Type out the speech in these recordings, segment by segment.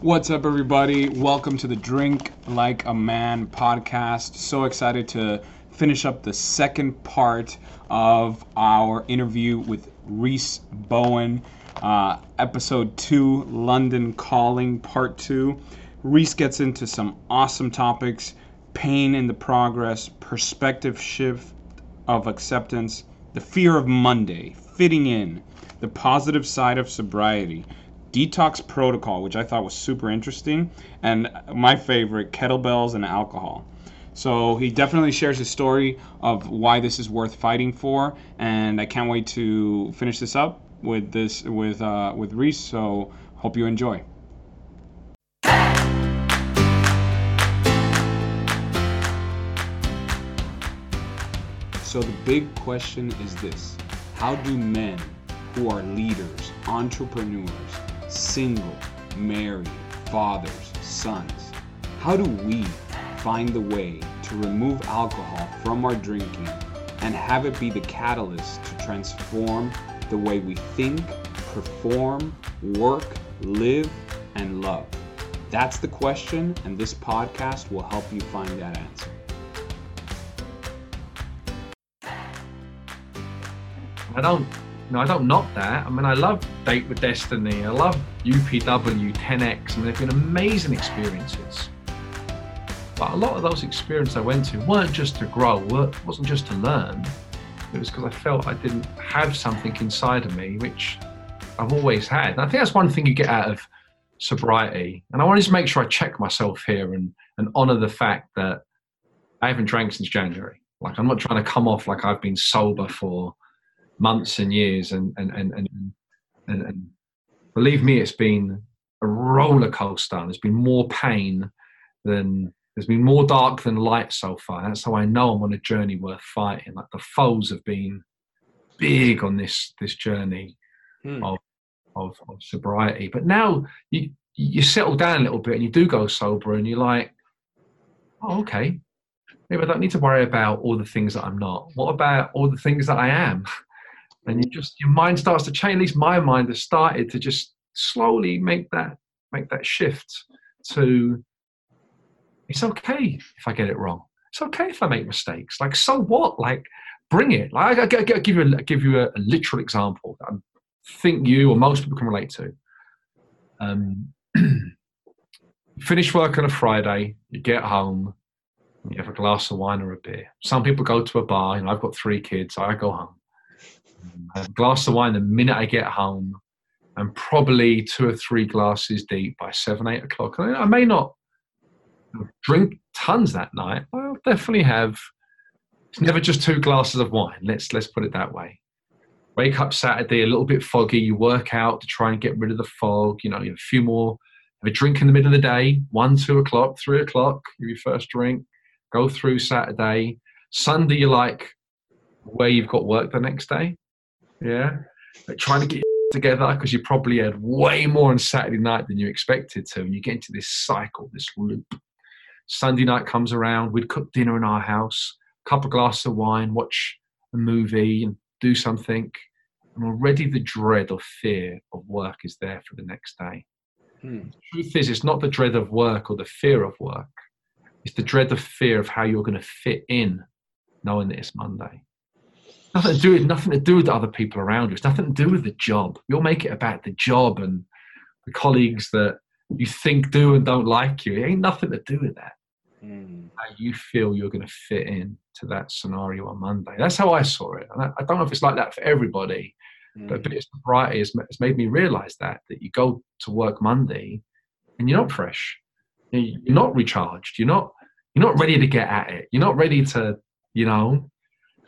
What's up, everybody? Welcome to the Drink Like a Man podcast. So excited to finish up the second part of our interview with Rhys Bowen, uh, episode two, London Calling, part two. Rhys gets into some awesome topics pain in the progress, perspective shift of acceptance, the fear of Monday, fitting in, the positive side of sobriety detox protocol, which I thought was super interesting, and my favorite, kettlebells and alcohol. So he definitely shares his story of why this is worth fighting for, and I can't wait to finish this up with this with uh, with Rhys. So hope you enjoy. So the big question is this: How do men who are leaders, entrepreneurs, single, married, fathers, sons. How do we find the way to remove alcohol from our drinking and have it be the catalyst to transform the way we think, perform, work, live, and love? That's the question, and this podcast will help you find that answer. I don't no, I don't knock that. I mean, I love Date with Destiny. I love UPW, 10X. I mean, they've been amazing experiences. But a lot of those experiences I went to weren't just to grow, it wasn't just to learn. It was because I felt I didn't have something inside of me, which I've always had. And I think that's one thing you get out of sobriety. And I wanted to make sure I check myself here and, and honor the fact that I haven't drank since January. Like, I'm not trying to come off like I've been sober for months and years and and and and, and, and believe me it's been a roller coaster there's been more pain than there's been more dark than light so far. That's how i know i'm on a journey worth fighting. Like the foes have been big on this this journey hmm. of, of, of sobriety. But now you you settle down a little bit and you do go sober and you're like oh, okay. Maybe i don't need to worry about all the things that i'm not. What about all the things that i am and you just your mind starts to change. At least my mind has started to just slowly make that make that shift to it's okay if I get it wrong. It's okay if I make mistakes. Like so what? Like bring it. Like I, I, I give you a, give you a, a literal example that I think you or most people can relate to. Um, finish work on a Friday, you get home, you have a glass of wine or a beer. Some people go to a bar. You know, I've got three kids, so I go home a glass of wine the minute I get home, and probably two or three glasses deep by seven, eight o'clock. I, may not drink tons that night. I'll definitely have. It's never just two glasses of wine. Let's let's put it that way. Wake up Saturday a little bit foggy. You work out to try and get rid of the fog. You know, you have a few more. Have a drink in the middle of the day, one, two o'clock, three o'clock. Your first drink. Go through Saturday. Sunday, you're like where you've got work the next day yeah, like trying to get together because you probably had way more on Saturday night than you expected to, and you get into this cycle, this loop. Sunday night comes around, we'd cook dinner in our house, cup of glass of wine, watch a movie, and do something. And already the dread or fear of work is there for the next day. Hmm. The truth is, it's not the dread of work or the fear of work. It's the dread of fear of how you're going to fit in, knowing that it's Monday nothing to do with nothing to do with the other people around you. It's nothing to do with the job. You'll make it about the job and the colleagues that you think do and don't like you. It ain't nothing to do with that. Mm. How you feel you're going to fit in to that scenario on Monday. That's how I saw it. And I, I don't know if it's like that for everybody, mm. but a bit of sobriety has, has made me realize that that you go to work Monday and you're not fresh. You're not recharged. You're not. You're not ready to get at it. You're not ready to, you know,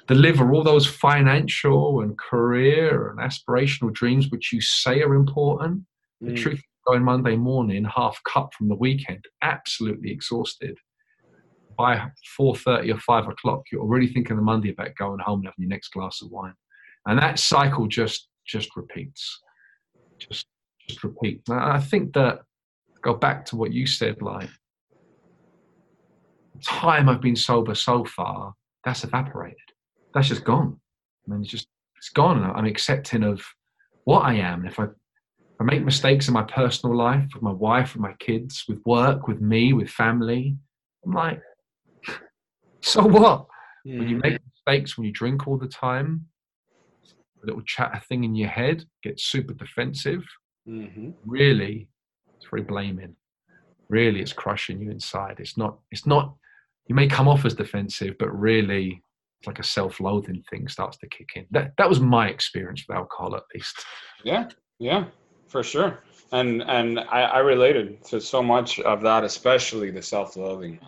deliver all those financial and career and aspirational dreams which you say are important. Mm. The truth going Monday morning, half cup from the weekend, absolutely exhausted. By 4.30 or 5 o'clock, you're already thinking the Monday about going home and having your next glass of wine. And that cycle just just repeats. Just just repeat. Now, I think that go back to what you said, like time I've been sober so far, that's evaporated that's just gone. I mean, it's just it's gone. I'm accepting of what I am. If I if I make mistakes in my personal life, with my wife, with my kids, with work, with me, with family. I'm like, so what? Mm. When you make mistakes, when you drink all the time, a little chatter thing in your head, get super defensive. Mm-hmm. Really, it's very blaming. Really, it's crushing you inside. It's not. It's not. You may come off as defensive, but really, it's like a self-loathing thing starts to kick in. That that was my experience with alcohol, at least. Yeah, yeah, for sure. And and I, I related to so much of that, especially the self-loathing.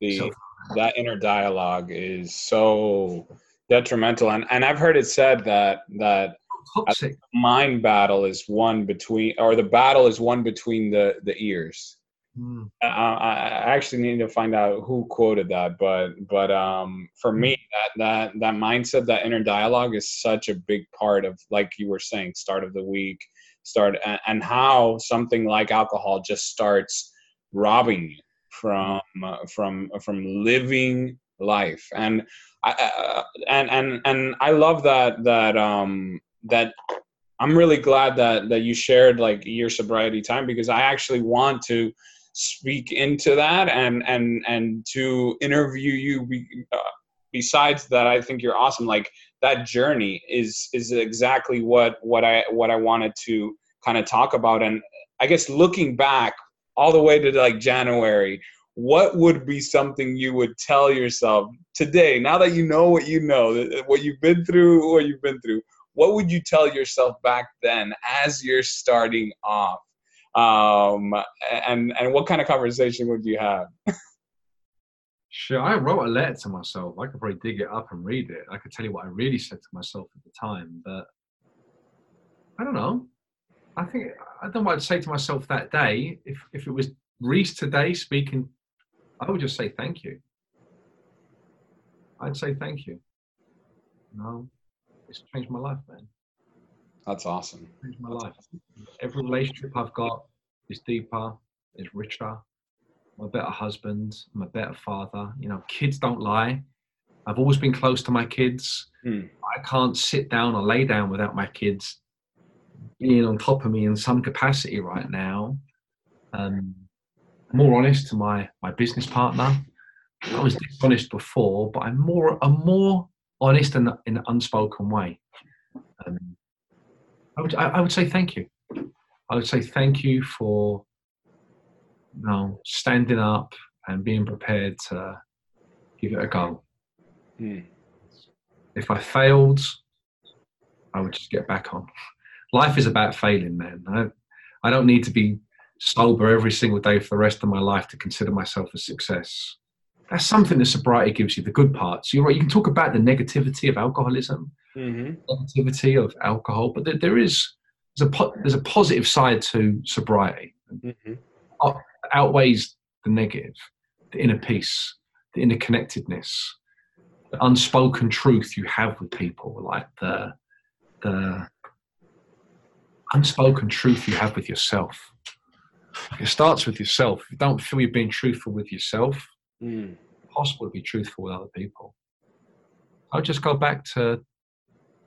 The that inner dialogue is so detrimental and, and i've heard it said that that oh, mind battle is one between or the battle is one between the the ears mm. I, actually need to find out who quoted that but but um for me that that that mindset that inner dialogue is such a big part of like you were saying start of the week start and, and how something like alcohol just starts robbing you from uh, from from living life and I, uh, and and and I love that that um that I'm really glad that that you shared like your sobriety time because I actually want to speak into that and and and to interview you be, uh, besides that I think you're awesome. Like that journey is is exactly what what I what I wanted to kind of talk about. And I guess looking back all the way to like January what would be something you would tell yourself today now that you know what you know what you've been through what you've been through what would you tell yourself back then as you're starting off um, and and what kind of conversation would you have sure i wrote a letter to myself i could probably dig it up and read it i could tell you what i really said to myself at the time but i don't know i think i don't know what i'd say to myself that day if if it was rhys today speaking I would just say thank you. I'd say thank you. No, it's changed my life, man. That's awesome. Changed my life. Every relationship I've got is deeper, is richer. I'm a better husband. I'm a better father. You know, kids don't lie. I've always been close to my kids. Hmm. I can't sit down or lay down without my kids being on top of me in some capacity right now. Um, more honest to my my business partner. I was dishonest before, but I'm more I'm more honest in, in an unspoken way. Um, I would I, I, would say thank you. I would say thank you for you know standing up and being prepared to give it a go. Mm. If I failed, I would just get back on. Life is about failing, man. I, I don't need to be sober every single day for the rest of my life to consider myself a success. That's something that sobriety gives you, the good parts. You're right, you can talk about the negativity of alcoholism, mm-hmm. negativity of alcohol, but there, there is there's a, there's a positive side to sobriety. Mm-hmm. outweighs the negative, the inner peace, the interconnectedness, the unspoken truth you have with people, like the the unspoken truth you have with yourself it starts with yourself. If you don't feel you're being truthful with yourself, mm. possible to be truthful with other people. I'll just go back to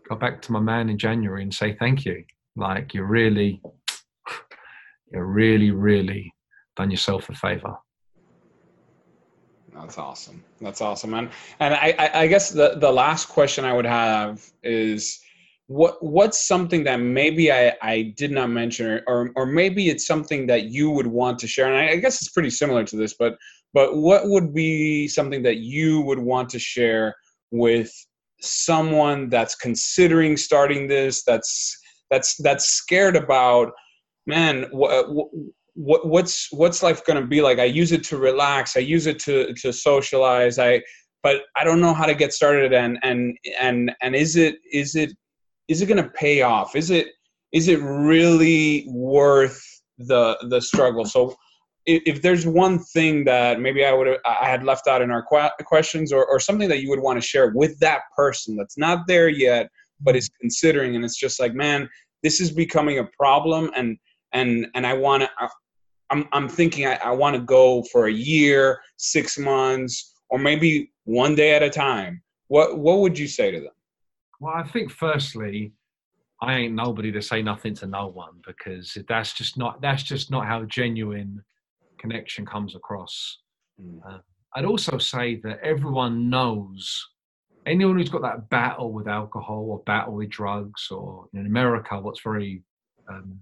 go back to my man in January and say thank you. Like you're really, you're really, really done yourself a favor. That's awesome. That's awesome, man. And I, I guess the, the last question I would have is what what's something that maybe I, I did not mention or, or maybe it's something that you would want to share and I, I guess it's pretty similar to this but but what would be something that you would want to share with someone that's considering starting this that's that's that's scared about man what, what what's what's life going to be like i use it to relax i use it to to socialize i but i don't know how to get started and and and and is it is it is it going to pay off? Is it is it really worth the the struggle? So if, there's one thing that maybe I would I had left out in our questions or, or something that you would want to share with that person that's not there yet but is considering and it's just like man this is becoming a problem and and and I want to I'm I'm thinking I, I want to go for a year, six months, or maybe one day at a time. What what would you say to them? Well, I think firstly, I ain't nobody to say nothing to no one because that's just not that's just not how genuine connection comes across. Mm. Uh, I'd also say that everyone knows anyone who's got that battle with alcohol or battle with drugs, or in America, what's very um,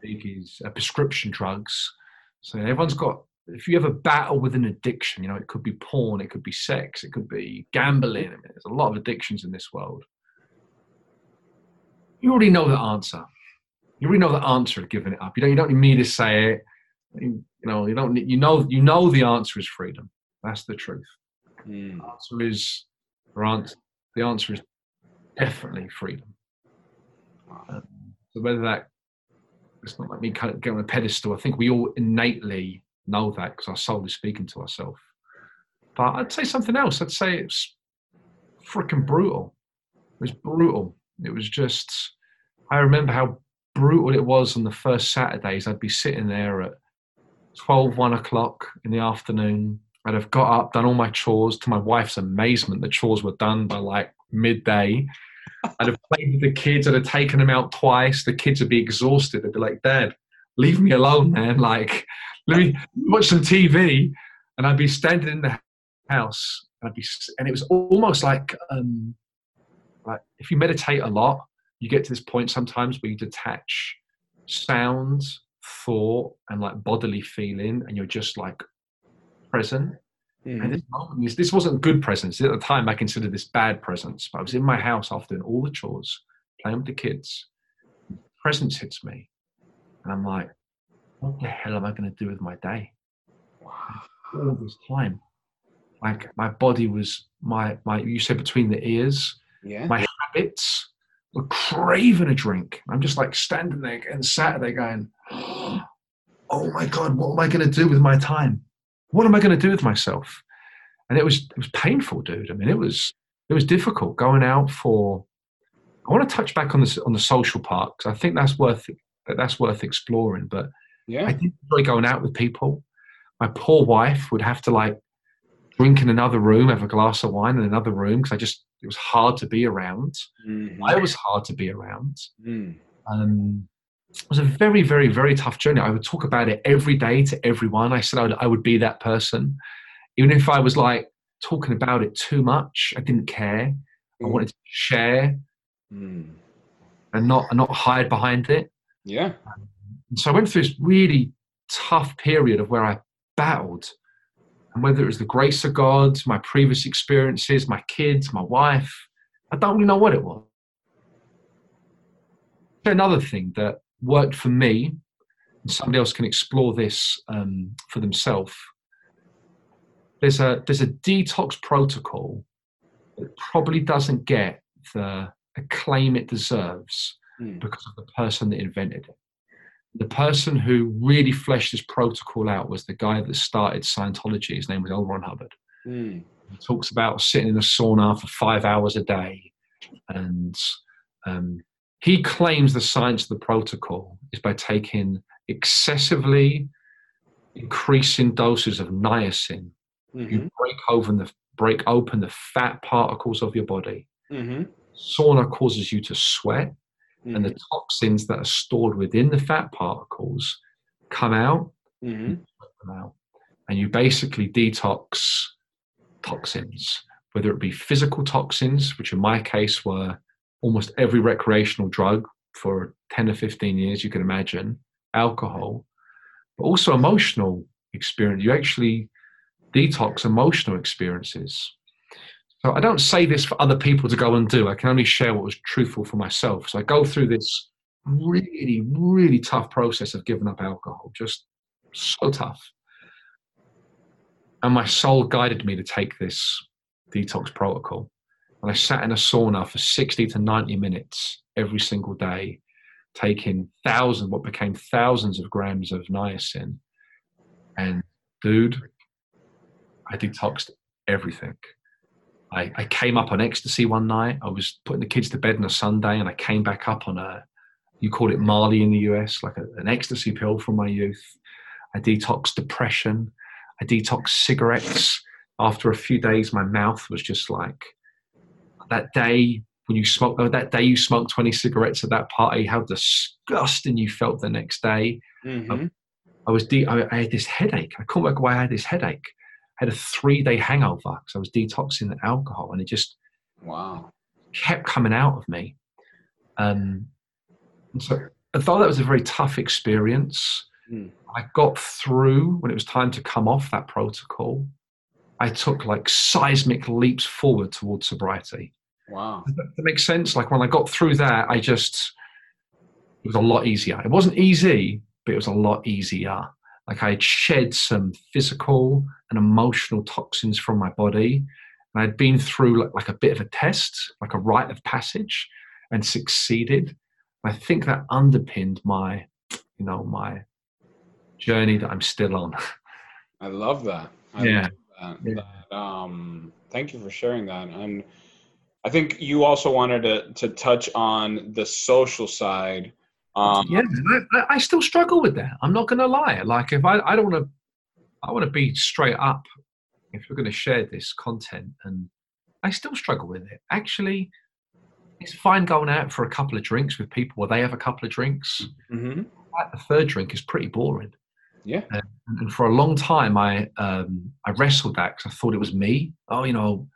big is uh, prescription drugs. So everyone's got. If you have a battle with an addiction, you know it could be porn, it could be sex, it could be gambling. I mean, there's a lot of addictions in this world. You already know the answer. You already know the answer of giving it up. You don't. You don't need me to say it. You know. You don't. You know. You know the answer is freedom. That's the truth. Mm. The answer is answer, the answer is definitely freedom. Um, so whether that it's not like me kind of get on a pedestal. I think we all innately know that because our soul is speaking to ourselves. But I'd say something else. I'd say it's freaking brutal. It was brutal. It was just. I remember how brutal it was on the first Saturdays. I'd be sitting there at 12, 1 o'clock in the afternoon, I'd have got up, done all my chores. To my wife's amazement, the chores were done by like midday. I'd have played with the kids. I'd have taken them out twice. The kids would be exhausted. They'd be like, "Dad, leave me alone, man. Like, let me watch some TV." And I'd be standing in the house, and I'd be, and it was almost like, um, like if you meditate a lot, you get to this point sometimes where you detach sound, thought, and like bodily feeling, and you're just like present. Mm-hmm. And this, moment, this wasn't good presence. At the time, I considered this bad presence. But I was in my house after doing all the chores, playing with the kids. Presence hits me. And I'm like, what the hell am I going to do with my day? All this time. Like my body was my my you said between the ears. Yeah. My habits were craving a drink. I'm just like standing there and sat there going, Oh my God, what am I going to do with my time? what am I going to do with myself? And it was it was painful, dude. I mean, it was it was difficult going out for. I want to touch back on this on the social part because I think that's worth that's worth exploring. But yeah, I did enjoy going out with people. My poor wife would have to like drink in another room, have a glass of wine in another room because I just it was hard to be around. Mm-hmm. I was hard to be around. Mm. Um, it was a very, very, very tough journey. I would talk about it every day to everyone. I said I would, I would be that person. Even if I was like talking about it too much, I didn't care. Mm. I wanted to share mm. and not and not hide behind it. Yeah. And so I went through this really tough period of where I battled. And whether it was the grace of God, my previous experiences, my kids, my wife, I don't really know what it was. Another thing that worked for me, and somebody else can explore this um, for themselves. There's a there's a detox protocol that probably doesn't get the acclaim it deserves mm. because of the person that invented it. The person who really fleshed this protocol out was the guy that started Scientology. His name was L. Ron Hubbard. Mm. He talks about sitting in a sauna for five hours a day and um, he claims the science of the protocol is by taking excessively increasing doses of niacin. Mm-hmm. You break open the break open the fat particles of your body. Mm-hmm. Sauna causes you to sweat, mm-hmm. and the mm-hmm. toxins that are stored within the fat particles come out, mm-hmm. come out, and you basically detox toxins, whether it be physical toxins, which in my case were almost every recreational drug for 10 or 15 years, you can imagine, alcohol, but also emotional experience. You actually detox emotional experiences. So I don't say this for other people to go and do. I can only share what was truthful for myself. So I go through this really, really tough process of giving up alcohol, just so tough. And my soul guided me to take this detox protocol. And I sat in a sauna for 60 to 90 minutes every single day, taking thousands, what became thousands of grams of niacin. And dude, I detoxed everything. I, I came up on ecstasy one night. I was putting the kids to bed on a Sunday and I came back up on a, you call it Molly in the US, like a, an ecstasy pill from my youth. I detoxed depression. I detoxed cigarettes. After a few days, my mouth was just like that day when you smoked oh, that day you smoked 20 cigarettes at that party, how disgusting you felt the next day. Mhm. I was de- I, I had this headache. I couldn't work why I had this headache. Had a three day hangover because I was detoxing the alcohol, and it just Wow. kept coming out of me. Um, and so I thought that was a very tough experience. Mm. I got through when it was time to come off that protocol. I took like seismic leaps forward towards sobriety. Wow. Does that makes sense? Like when I got through that, I just, it was a lot easier. It wasn't easy, but it was a lot easier. Like I had shed some physical and emotional toxins from my body. And I'd been through like, like a bit of a test, like a rite of passage, and succeeded. I think that underpinned my, you know, my journey that I'm still on. I love that. I Yeah. love that. Yeah. That, um, thank you for sharing that. And I think you also wanted to to touch on the social side. Um, yeah, I, I- still struggle with that. I'm not going to lie. Like if I, I don't want to, I want to be straight up. If we're going to share this content, and I still struggle with it. Actually, it's fine going out for a couple of drinks with people where they have a couple of drinks. mhm. Like, The third drink is pretty boring. Yeah. And, and for a long time, I um, I wrestled that because I thought it was me. Oh, you know,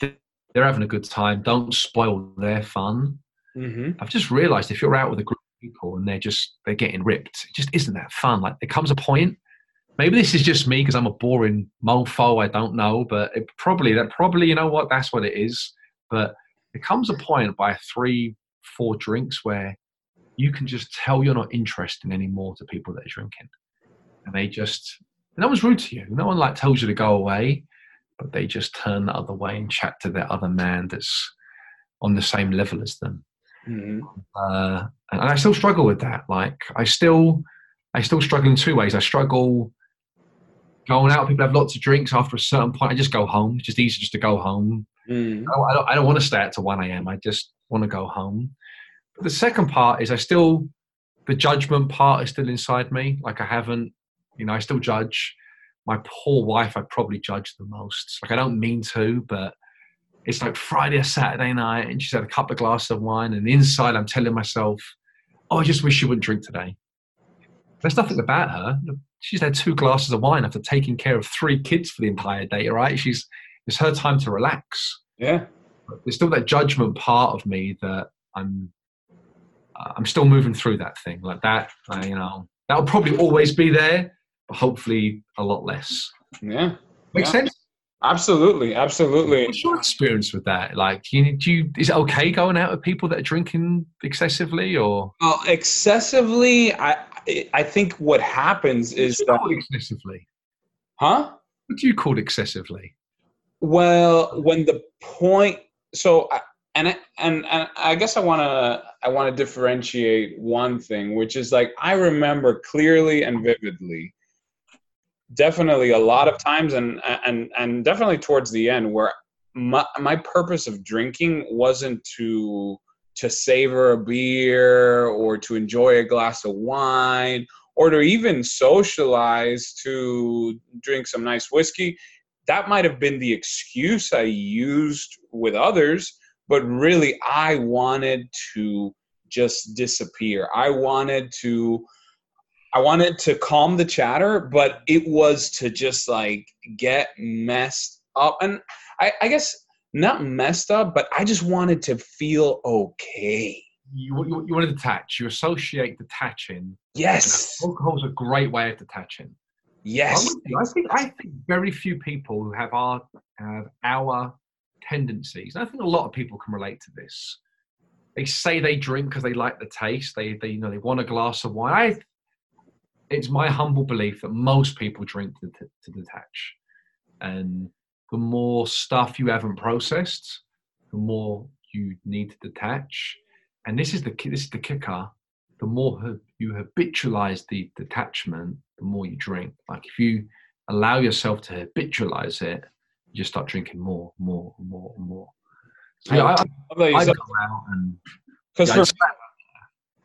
they- they're having a good time. Don't spoil their fun. Mhm. I've just realised if you're out with a group people and they're just they're getting ripped, it just isn't that fun. Like there comes a point. Maybe this is just me because I'm a boring mofo. I don't know, but it probably that probably you know what that's what it is. But there comes a point by three, four drinks where you can just tell you're not interested anymore to people that are drinking, and they just no one's rude to you. No one like tells you to go away, but they just turn the other way and chat to that other man that's on the same level as them Mhm. uh, and I still struggle with that. Like I still, I still struggle in two ways. I struggle going out. People have lots of drinks. After a certain point, I just go home. It's just easier just to go home. I don't, I don't, I don't want to stay out to one a.m. I just want to go home. But the second part is I still, the judgment part is still inside me. Like I haven't, you know, I still judge. My poor wife, I probably judge the most. Like I don't mean to, but it's like Friday or Saturday night, and she's had a couple of glasses of wine, and inside I'm telling myself, "Oh, I just wish she wouldn't drink today." There's nothing about her. She's had two glasses of wine after taking care of three kids for the entire day. Right? She's it's her time to relax. Yeah. But there's still that judgment part of me that I'm uh, I'm still moving through that thing like that. Uh, you know, that'll probably always be there, but hopefully a lot less. Yeah. Makes Yeah. sense. Absolutely. Absolutely. What's your experience with that? Like, you, do you is it okay going out with people that are drinking excessively, or Well, excessively, I I think what happens is that, excessively? huh? What do you call excessively? Well, when the point, so I- and I, and and I guess I want to I want to differentiate one thing, which is like I remember clearly and vividly, definitely a lot of times, and and and definitely towards the end, where my my purpose of drinking wasn't to to savor a beer or to enjoy a glass of wine or to even socialize to drink some nice whiskey that might have been the excuse I used with others, but really I wanted to just disappear. I wanted to I wanted to calm the chatter, but it was to just like get messed up. And I, I guess not messed up, but I just wanted to feel okay. You, you, you want to detach. You associate detaching. Yes. Alcohol's a great way of detaching. Yes. I'm with you. I think I think very few people who have our have our tendencies. I think a lot of people can relate to this. They say they drink because they like the taste. They they you know they want a glass of wine. I, it's my humble belief that most people drink to, to, to detach, and the more stuff you haven't processed, the more you need to detach. And this is the this is the kicker. The more you habitualize the detachment, the more you drink. Like if you allow yourself to habitualize it, you just start drinking more, more, more, and more. So yeah, I, I, I go out and Because yeah,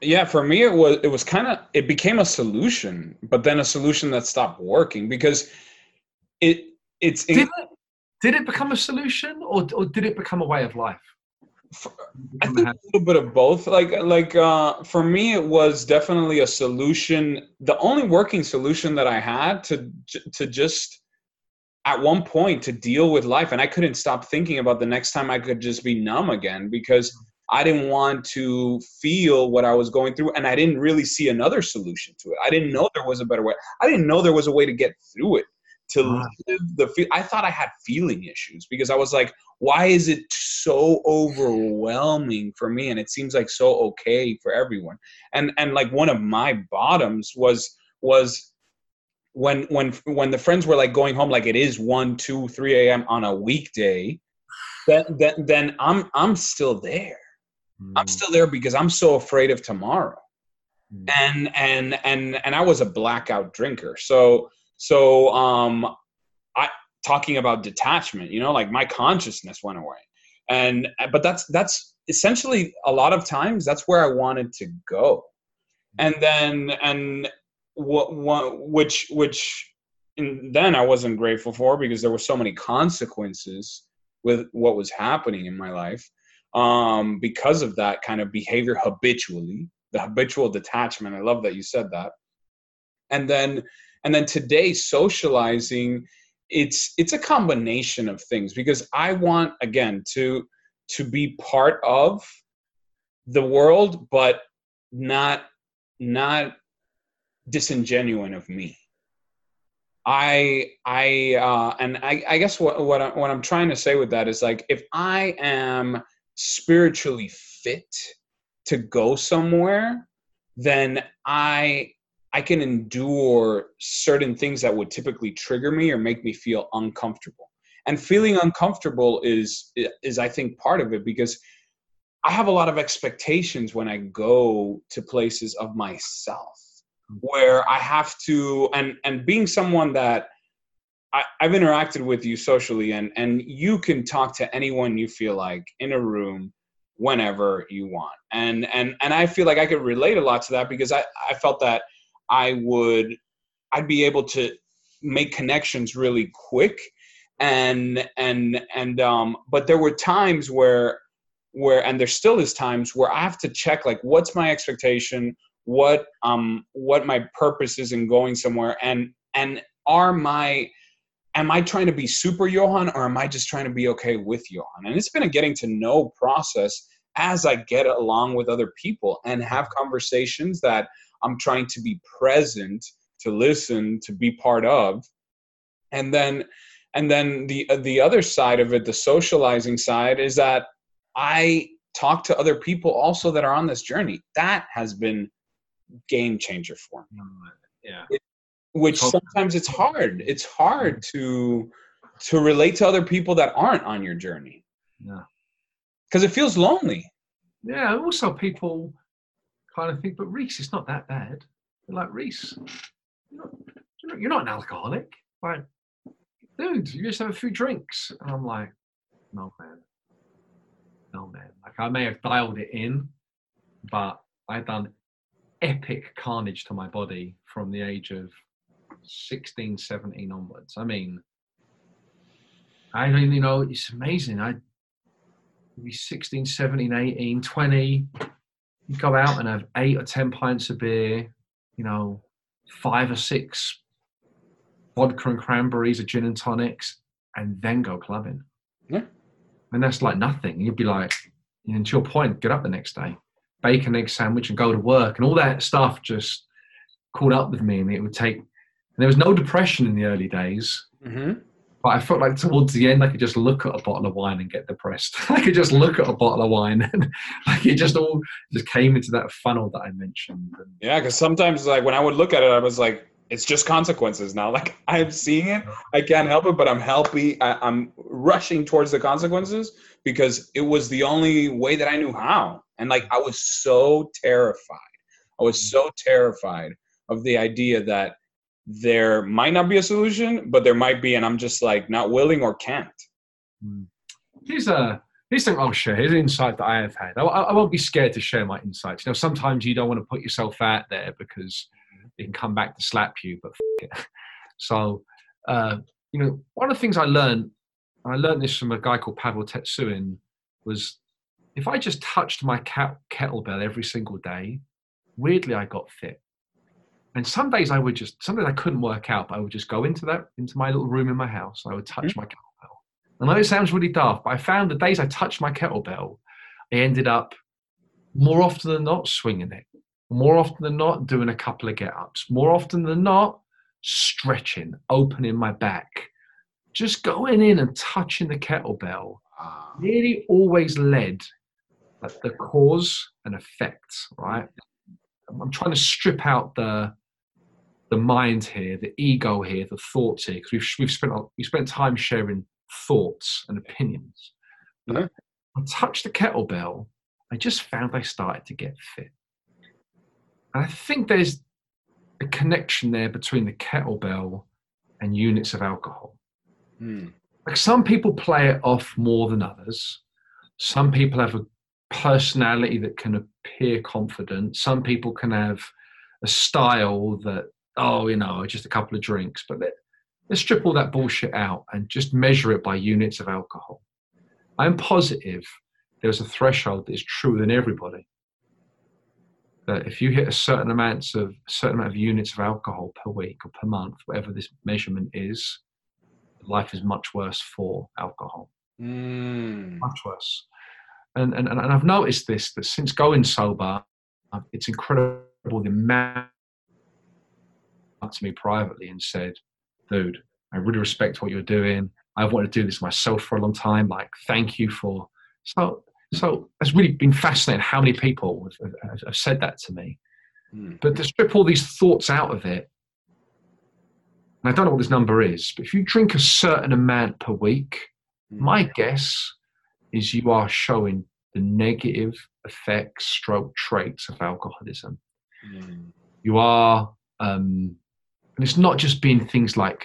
yeah for me it was it was kind of it became a solution but then a solution that stopped working because it it's in, did it did it become a solution or or did it become a way of life? For, I think a little bit of both. Like like uh, for me, it was definitely a solution. The only working solution that I had to to just at one point to deal with life, and I couldn't stop thinking about the next time I could just be numb again because I didn't want to feel what I was going through, and I didn't really see another solution to it. I didn't know there was a better way. I didn't know there was a way to get through it to live the feel. I thought I had feeling issues because I was like, why is it so overwhelming for me and it seems like so okay for everyone and and like one of my bottoms was was when when when the friends were like going home like it is 1 2 3 a.m on a weekday then then, then i'm i'm still there mm. i'm still there because i'm so afraid of tomorrow. Mm. and and and and i was a blackout drinker. So so um I talking about detachment you know like my consciousness went away. And but that's that's essentially a lot of times that's where i wanted to go. And then and what, what which which and then i wasn't grateful for because there were so many consequences with what was happening in my life um, because of that kind of behavior habitually the habitual detachment. I love that you said that. And then and then today socializing it's it's a combination of things because i want again to to be part of the world but not not disingenuine of me. I i uh and i i guess what what, I, what i'm trying to say with that is like if i am spiritually fit to go somewhere then i I can endure certain things that would typically trigger me or make me feel uncomfortable. And feeling uncomfortable is is I think part of it because I have a lot of expectations when I go to places of myself hmm. where I have to and and being someone that I, have interacted with you socially and and you can talk to anyone you feel like in a room whenever you want. And and and I feel like I could relate a lot to that because I, I felt that I would I'd be able to make connections really quick and and and um but there were times where where and there still is times where I have to check like what's my expectation what um what my purpose is in going somewhere and and are my am I trying to be super Yohawn or am I just trying to be okay with Yohawn? And it's been a getting to know process as I get along with other people and have conversations that I'm trying to be present, to listen, to be part of. And then and then the the other side of it, the socializing side is that I talk to other people also that are on this journey. That has been game changer for me. Mm, yeah. It, which oh. sometimes it's hard. It's hard to to relate to other people that aren't on your journey. Yeah. Because it feels lonely. Yeah. Also, people kind of think, but Rhys, it's not that bad. They're like, Rhys, you're not, you're not an alcoholic. Like, dude, you just have a few drinks. And I'm like, no, man. No, man. Like, I may have dialed it in, but I've done epic carnage to my body from the age of 16, 17 onwards. I mean, I don't you know, it's amazing. I be 16, 17, 18, 20, you go out and have eight or ten pints of beer, you know, five or six vodka and cranberries or gin and tonics, and then go clubbing. Yeah. And that's like nothing. You'd be like, and to your point, get up the next day, bake an egg sandwich and go to work, and all that stuff just caught up with me, and it would take. And there was no depression in the early days. Mm-hmm. But I felt like towards the end, I could just look at a bottle of wine and get depressed. I could just look at a bottle of wine, and like it just all just came into that funnel that I mentioned. Yeah, because sometimes, like when I would look at it, I was like, it's just consequences now. Like I'm seeing it, I can't help it, but I'm helping. I, I'm rushing towards the consequences because it was the only way that I knew how. And like I was so terrified. I was so terrified of the idea that there might not be a solution, but there might be, and I'm just like not willing or can't. Hmm. Here's a here's something I'll share. Here's an insight that I have had. I, I, won't be scared to share my insights. You know, sometimes you don't want to put yourself out there because it can come back to slap you. But so, uh, you know, one of the things I learned, I learned this from a guy called Pavel Tsatsouline, was if I just touched my cat, kettlebell every single day, weirdly I got fit. And some days I would just, some days I couldn't work out, but I would just go into that, into my little room in my house. I would touch mm-hmm. my kettlebell. I know it sounds really daft, but I found the days I touched my kettlebell, I ended up more often than not swinging it. More often than not doing a couple of get ups. More often than not stretching, opening my back. Just going in and touching the kettlebell nearly always led at the cause and effect, right? I'm trying to strip out the the mind here, the ego here, the thoughts here, because we've we've spent we spent time sharing thoughts and opinions. I touched the kettlebell, I just found I started to get fit. And I think there's a connection there between the kettlebell and units of alcohol. Mm. Like some people play it off more than others. Some people have a personality that can appear confident. Some people can have a style that, oh, you know, just a couple of drinks. But let, let's strip all that bullshit out and just measure it by units of alcohol. I'm positive there's a threshold that is true than everybody. That if you hit a certain amounts of a certain amount of units of alcohol per week or per month, whatever this measurement is, life is much worse for alcohol. Mm. Much worse. And, and and I've noticed this that since going sober, it's incredible the amount to me privately and said, "Dude, I really respect what you're doing. I've wanted to do this myself for a long time. Like, thank you for." So so it's really been fascinating how many people have, have, have said that to me. Mm. But to strip all these thoughts out of it, and I don't know what this number is, but if you drink a certain amount per week, mm. my guess is you are showing the negative effects, stroke traits of alcoholism. Mm. You are, um, and it's not just been things like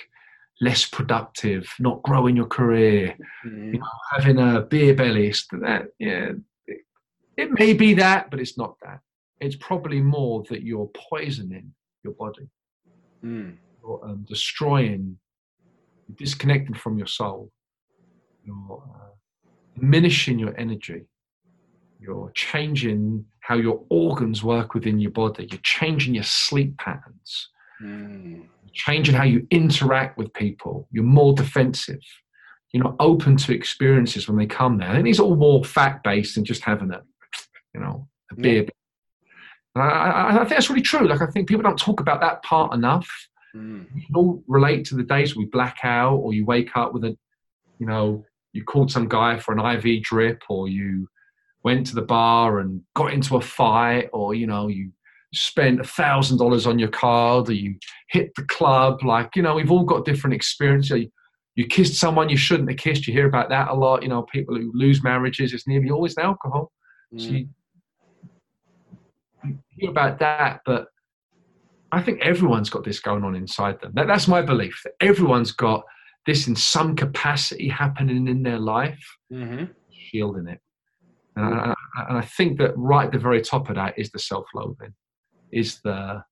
less productive, not growing your career, mm-hmm. you know, having a beer belly. That yeah, it, it, may be that, but it's not that. It's probably more that you're poisoning your body, mm. you're um, destroying, disconnecting from your soul, you're uh, diminishing your energy. You're changing how your organs work within your body. You're changing your sleep patterns. Mm changing how you interact with people. You're more defensive. You're not open to experiences when they come there. And it's all more fact based than just having a, you know, a beer. Yeah. I, I, think that's really true. Like I think people don't talk about that part enough. Mm. We can all relate to the days we black out, or you wake up with a, you know, you called some guy for an IV drip, or you went to the bar and got into a fight, or you know, you spent a thousand dollars on your card or you hit the club like you know we've all got different experiences. You, you kissed someone you shouldn't have kissed. You hear about that a lot you know people who lose marriages it's nearly always alcohol. Mm. so you, you, hear about that but i think everyone's got this going on inside them. That, that's my belief that everyone's got this in some capacity happening in their life mm-hmm. shielding it. And I, and I think that right at the very top of that is the self-loathing is the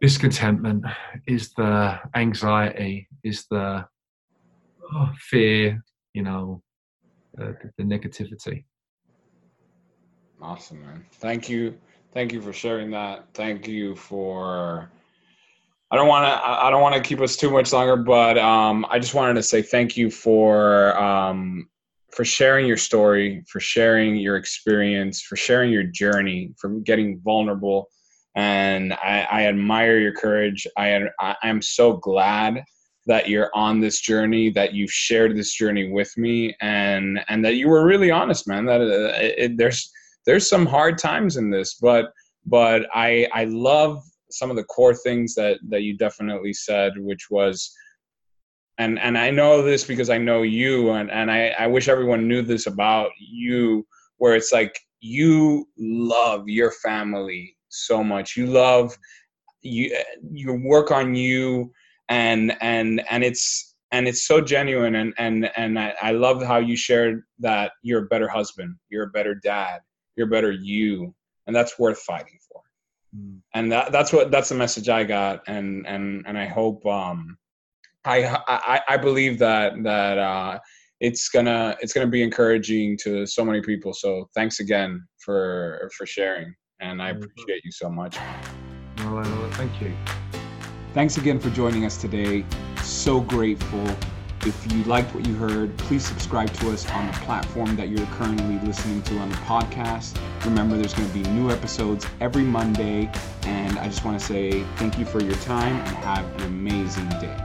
discontentment, is the anxiety, is the oh, fear, you know, uh, the negativity. Awesome, man. Thank you. Thank you for sharing that. Thank you for. I don't want to. I don't want to keep us too much longer, but um, I just wanted to say thank you for um, for sharing your story, for sharing your experience, for sharing your journey, for getting vulnerable, and I, I admire your courage. I I am so glad that you're on this journey, that you've shared this journey with me, and and that you were really honest, man. That uh, it, there's there's some hard times in this, but but I I love some of the core things that that you definitely said, which was. And, and I know this because I know you, and, and I, I wish everyone knew this about you, where it's like you love your family so much. You love you you work on you and and and it's and it's so genuine and and and I, I love how you shared that you're a better husband, you're a better dad, you're a better you, and that's worth fighting for. Mm. And that that's what that's the message I got, and and and I hope um I I I believe that that uh it's gonna it's gonna be encouraging to so many people. So thanks again for for sharing, and I appreciate you so much. Well, thank you. Thanks again for joining us today. So grateful. If you liked what you heard, please subscribe to us on the platform that you're currently listening to on the podcast. Remember, there's going to be new episodes every Monday. And I just want to say thank you for your time and have an amazing day.